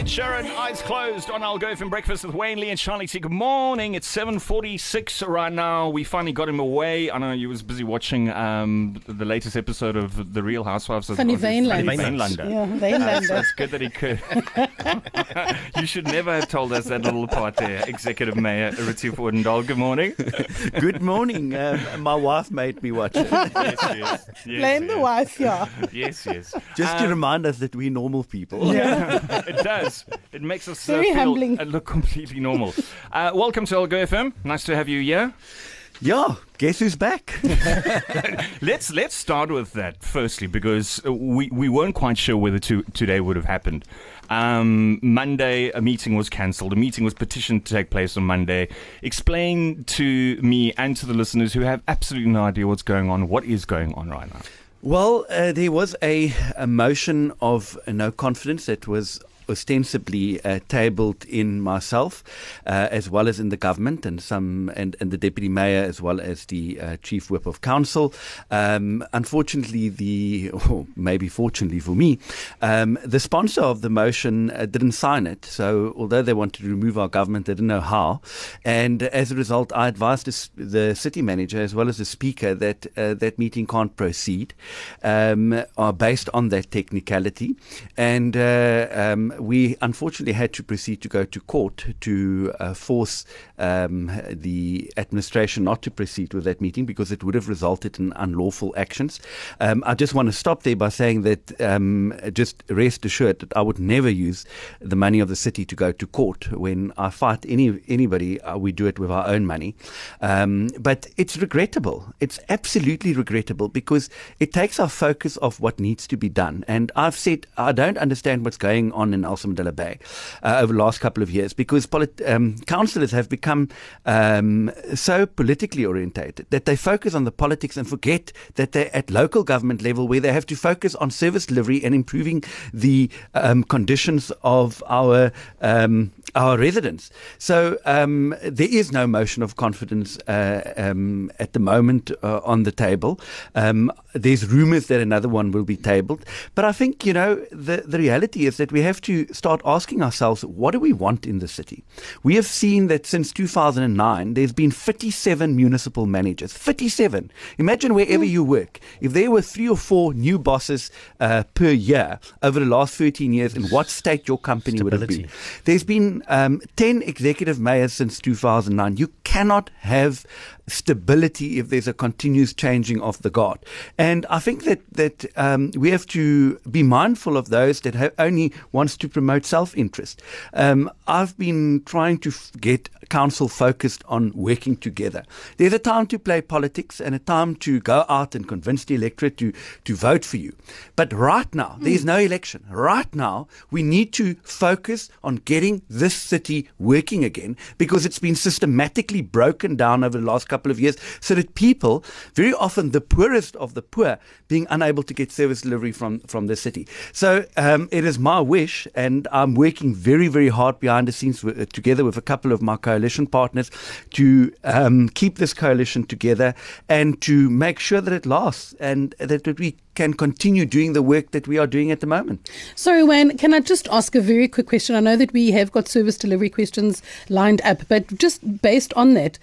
Ed Sheeran, eyes closed on Algoa FM Breakfast with Wayne Lee and Charlie T. Good morning. It's 7.46 right now. We finally got him away. I know you was busy watching um, the latest episode of The Real Housewives of Funny of- Vainlander. Funny Vainlander. Yeah, Uh, Vainlander. so it's good that he could. you should never have told us that little part there, Executive Mayor Retief Odendaal. Good morning. Good morning. Um, my wife made me watch it yes, yes. yes Blame the wife, yeah. Yes, yes. just to Um, remind us that we're normal people. Yeah, it does. It makes us uh, Very feel humbling. and look completely normal. Uh, welcome to Algoa FM. Nice to have you here. Yeah, guess who's back? Let's let's start with that firstly because uh, we we weren't quite sure whether to, today would have happened. Um, Monday, a meeting was cancelled. A meeting was petitioned to take place on Monday. Explain to me and to the listeners who have absolutely no idea what's going on. What is going on right now? well, uh, there was a, a motion of uh, no confidence that was ostensibly uh, tabled in myself, uh, as well as in the government and some and, and the deputy mayor, as well as the uh, chief whip of council. Um, unfortunately, the or maybe fortunately for me, um, the sponsor of the motion uh, didn't sign it. So although they wanted to remove our government, they didn't know how. And as a result, I advised the, the city manager as well as the speaker that uh, that meeting can't proceed, um, are based on that technicality, and uh, um, we unfortunately had to proceed to go to court to uh, force um, the administration not to proceed with that meeting because it would have resulted in unlawful actions. Um, I just want to stop there by saying that um, just rest assured that I would never use the money of the city to go to court. When I fight any anybody, uh, we do it with our own money. Um, but it's regrettable. It's absolutely regrettable because it takes our focus off what needs to be done. And I've said I don't understand what's going on in Nelson Mandela Bay uh, over the last couple of years because polit- um, councillors have become um, so politically orientated that they focus on the politics and forget that they're at local government level where they have to focus on service delivery and improving the um, conditions of our um, our residents. So um, there is no motion of confidence uh, um, at the moment uh, on the table. There's rumours that another one will be tabled, but I think you know the the reality is that we have to start asking ourselves what do we want in the city. We have seen that since 2009, there's been 57 municipal managers. 57. Imagine wherever you work, if there were three or four new bosses uh, per year over the last 13 years, in what state your company would have been. There's been um, 10 executive mayors since 2009. You cannot have stability if there's a continuous changing of the guard. And I think that, that um, we have to be mindful of those that ha- only wants to promote self-interest. Um, I've been trying to f- get council focused on working together. There's a time to play politics and a time to go out and convince the electorate to, to vote for you. But right now, there's no election. Right now, we need to focus on getting this city working again because it's been systematically broken down over the last couple of years so that people, very often the poorest of the poor, being unable to get service delivery from, from the city. So um, it is my wish, and I'm working very, very hard behind the scenes uh, together with a couple of my coalition partners to um, keep this coalition together and to make sure that it lasts and that we can continue doing the work that we are doing at the moment. Sorry, Wayne, can I just ask a very quick question? I know that we have got service delivery questions lined up, but just based on that,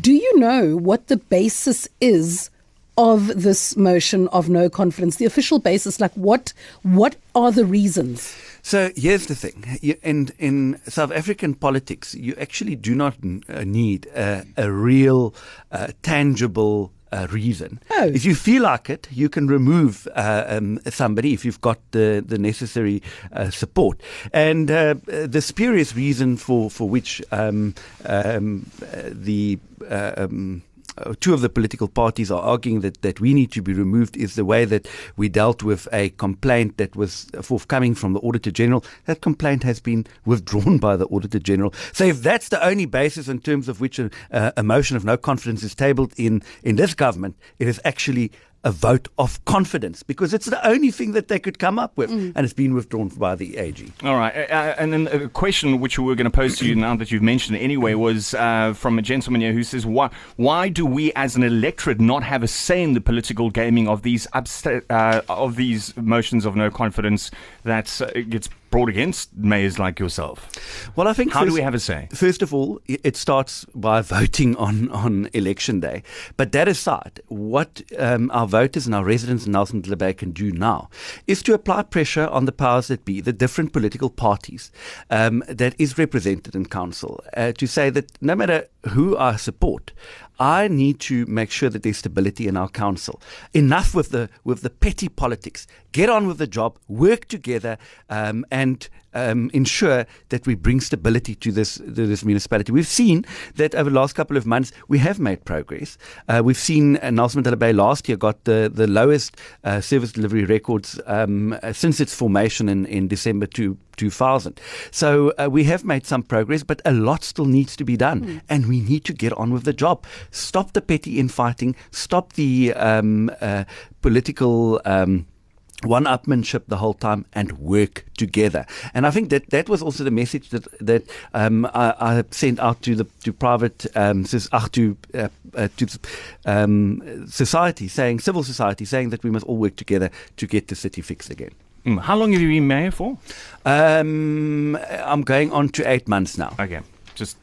do you know what the basis is of this motion of no confidence? The official basis, like what what are the reasons? So here's the thing: in in South African politics, you actually do not uh, need a, a real, uh, tangible. Uh, reason. Oh. If you feel like it, you can remove uh, um, somebody if you've got the the necessary uh, support. And uh, the spurious reason for for which um, um, uh, the uh, um, two of the political parties are arguing that, that we need to be removed is the way that we dealt with a complaint that was forthcoming from the Auditor General. That complaint has been withdrawn by the Auditor General. So if that's the only basis in terms of which a, uh, a motion of no confidence is tabled in, in this government, it is actually a vote of confidence because it's the only thing that they could come up with, Mm. and it's been withdrawn by the AG. All right. Uh, uh, and then a question which we were going to pose to you now that you've mentioned it anyway was uh, from a gentleman here who says, why, why do we as an electorate not have a say in the political gaming of these absta- uh, of these motions of no confidence that uh, gets brought against mayors like yourself? Well, I think How do we have a say? First of all, it starts by voting on, on election day. But that aside, what um, our voters and our residents in Nelson Bay can do now is to apply pressure on the powers that be, the different political parties um, that is represented in council, uh, to say that no matter who I support, I need to make sure that there's stability in our council. Enough with the with the petty politics. Get on with the job. Work together um, and um, ensure that we bring stability to this to this municipality. We've seen that over the last couple of months we have made progress. Uh, we've seen uh, Nelson Mandela Bay last year got the the lowest uh, service delivery records um, uh, since its formation in in December two, 2000. So uh, we have made some progress, but a lot still needs to be done, and we need to get on with the job. Stop the petty infighting. Stop the um, uh, political. One upmanship the whole time and work together. And I think that that was also the message that that um, I, I sent out to the to private um, ach, to uh, uh, to um, society, saying civil society, saying that we must all work together to get the city fixed again. Mm, How long have you been mayor for? Um, I'm going on to eight months now. Okay. Just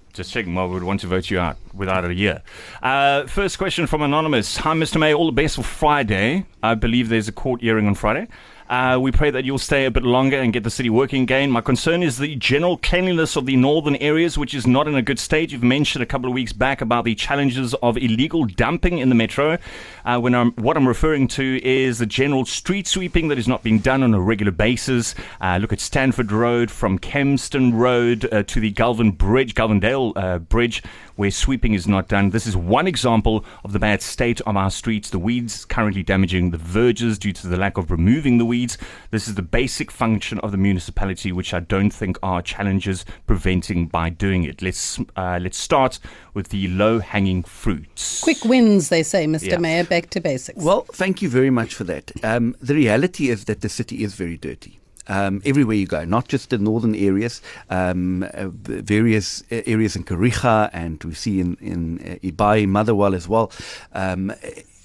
Well, we would want to vote you out without a year. Uh, first question from Anonymous. Hi, Mr. May. All the best for Friday. I believe there's a court hearing on Friday. Uh, we pray that you'll stay a bit longer and get the city working again. My concern is the general cleanliness of the northern areas, which is not in a good state. You've mentioned a couple of weeks back about the challenges of illegal dumping in the metro. Uh, when I'm, what I'm referring to is the general street sweeping that is not being done on a regular basis. Uh, look at Stanford Road from Kempston Road uh, to the Galvin Bridge, Gelvandale uh, Bridge, where sweeping is not done. This is one example of the bad state of our streets. The weeds currently damaging the verges due to the lack of removing the weeds. This is the basic function of the municipality, which I don't think are challenges preventing by doing it. Let's uh, let's start with the low hanging fruits. Quick wins, they say, Mr. Yeah. Mayor. Back to basics. Well, thank you very much for that. Um, the reality is that the city is very dirty. Um, everywhere you go, not just the northern areas, um, uh, various areas in Kariega, and we see in, in uh, iBhayi, Motherwell as well. Um,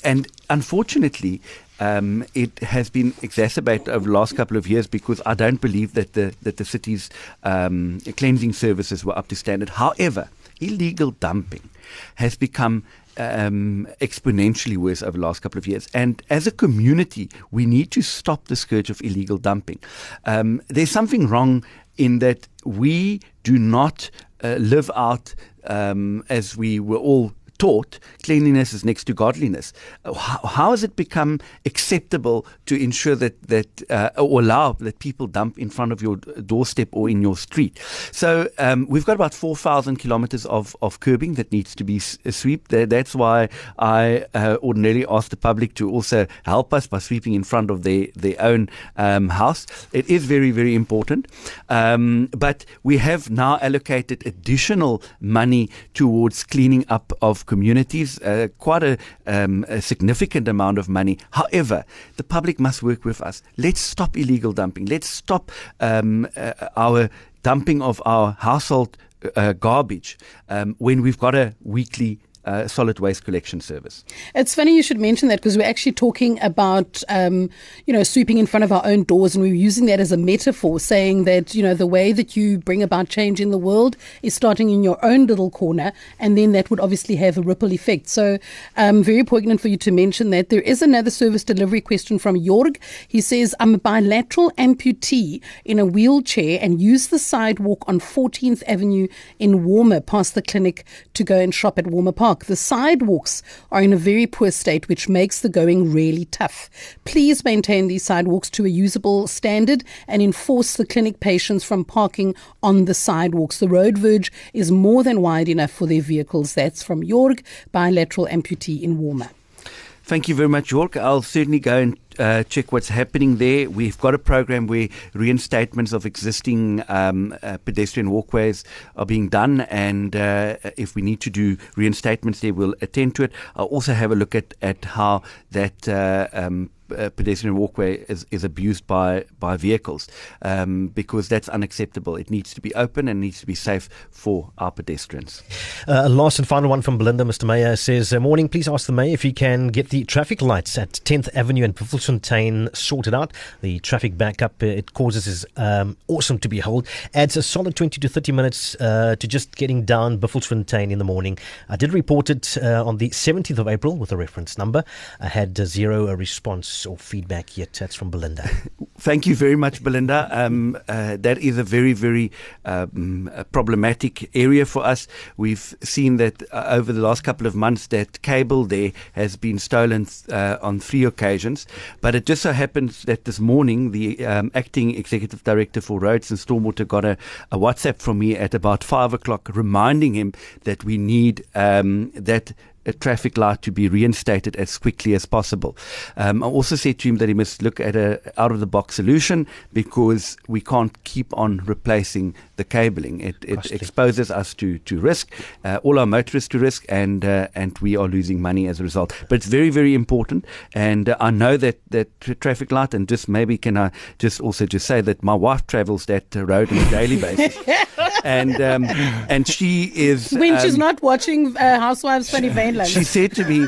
and unfortunately, um, it has been exacerbated over the last couple of years because I don't believe that the that the city's um, cleansing services were up to standard. However, illegal dumping has become um, exponentially worse over the last couple of years. And as a community, we need to stop the scourge of illegal dumping. Um, there's something wrong in that we do not uh, live out um, as we were all taught cleanliness is next to godliness. Uh, How, how has it become acceptable to ensure that that uh, or allow that people dump in front of your doorstep or in your street? So um, we've got about four thousand kilometers of, of curbing that needs to be uh, swept. That's why I uh, ordinarily ask the public to also help us by sweeping in front of their their own um, house. It is very very important, um, but we have now allocated additional money towards cleaning up of communities, uh, quite a, um, a significant amount of money. However, the public must work with us. Let's stop illegal dumping. Let's stop um, uh, our dumping of our household uh, garbage um, when we've got a weekly uh, solid waste collection service. It's funny you should mention that because we're actually talking about, um, you know, sweeping in front of our own doors, and we're using that as a metaphor, saying that you know the way that you bring about change in the world is starting in your own little corner, and then that would obviously have a ripple effect. So, um, very poignant for you to mention that. There is another service delivery question from Jorg. He says, "I'm a bilateral amputee in a wheelchair and use the sidewalk on 14th Avenue in Walmer past the clinic to go and shop at Walmer Park. The sidewalks are in a very poor state, which makes the going really tough. Please maintain these sidewalks to a usable standard and enforce the clinic patients from parking on the sidewalks. The road verge is more than wide enough for their vehicles. That's from Jorg, bilateral amputee in Walmer. Thank you very much, Jorg. I'll certainly go and uh, check what's happening there. We've got a program where reinstatements of existing um, uh, pedestrian walkways are being done, and uh, if we need to do reinstatements there, we'll attend to it. I'll also have a look at, at how that uh, um, uh, pedestrian walkway is, is abused by by vehicles um, because that's unacceptable. It needs to be open and needs to be safe for our pedestrians. Uh, last and final one from Belinda, Mr. Mayor says, uh, "Morning, please ask the mayor if he can get the traffic lights at 10th Avenue and Buffelsfontein sorted out. The traffic backup uh, it causes is um, awesome to behold. Adds a solid 20 to 30 minutes uh, to just getting down Buffelsfontein in the morning. I did report it uh, on the 17th of April with a reference number. I had zero response or feedback yet. That's from Belinda. Thank you very much, Belinda. Um, uh, that is a very, very um, problematic area for us. We've seen that uh, over the last couple of months that cable there has been stolen uh, on three occasions. But it just so happens that this morning the um, acting executive director for roads and stormwater got a, a, WhatsApp from me at about five o'clock reminding him that we need um, that a traffic light to be reinstated as quickly as possible. Um, I also said to him that he must look at a out of the box solution because we can't keep on replacing the cabling. It, it exposes us to to risk, uh, all our motorists to risk, and uh, and we are losing money as a result. But it's very very important, and uh, I know that that traffic light. And just maybe can I just also just say that my wife travels that road on a daily basis, and um, and she is when um, she's not watching uh, Housewives Funny Vein she said to me,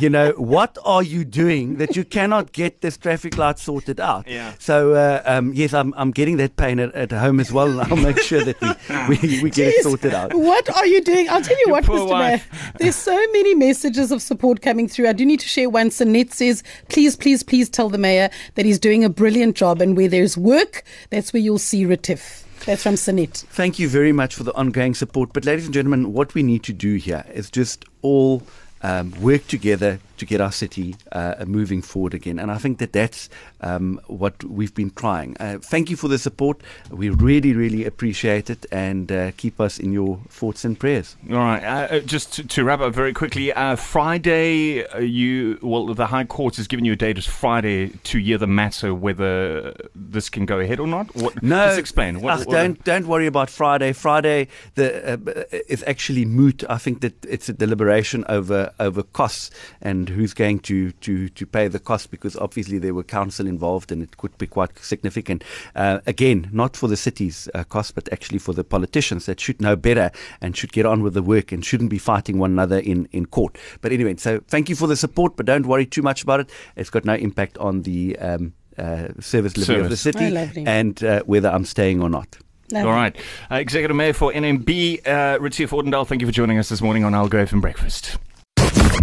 you know, what are you doing that you cannot get this traffic light sorted out? Yeah. So, uh, um, yes, I'm, I'm getting that pain at, at, home as well. And I'll make sure that we, we, we get Jeez, it sorted out. What are you doing? I'll tell you Your what, Mr. Mayor. There's so many messages of support coming through. I do need to share one. Sanette says, please, please, please tell the mayor that he's doing a brilliant job. And where there's work, that's where you'll see Retief. That's from Sanette. Thank you very much for the ongoing support. But, ladies and gentlemen, what we need to do here is just all um, work together to get our city uh, moving forward again. And I think that that's um, what we've been trying. Uh, thank you for the support. We really, really appreciate it and uh, keep us in your thoughts and prayers. All right. Uh, uh, just to, to, wrap up very quickly, uh, Friday, you well, the High Court has given you a date as Friday to hear the matter whether this can go ahead or not. What, no, just explain. What, what, don't don't worry about Friday. Friday the is actually moot. I think that it's a deliberation over over costs and and who's going to, to, to pay the cost because obviously there were council involved and it could be quite significant. Uh, again, not for the city's uh, cost, but actually for the politicians that should know better and should get on with the work and shouldn't be fighting one another in, in court. But anyway, so thank you for the support, but don't worry too much about it. It's got no impact on the um, uh, service delivery of the city oh, and uh, whether I'm staying or not. Lovely. All right. Uh, Executive Mayor for NMB, uh, Retief Odendaal, thank you for joining us this morning on Algoa and Breakfast.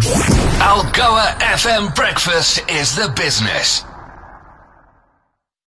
Algoa FM Breakfast is the business.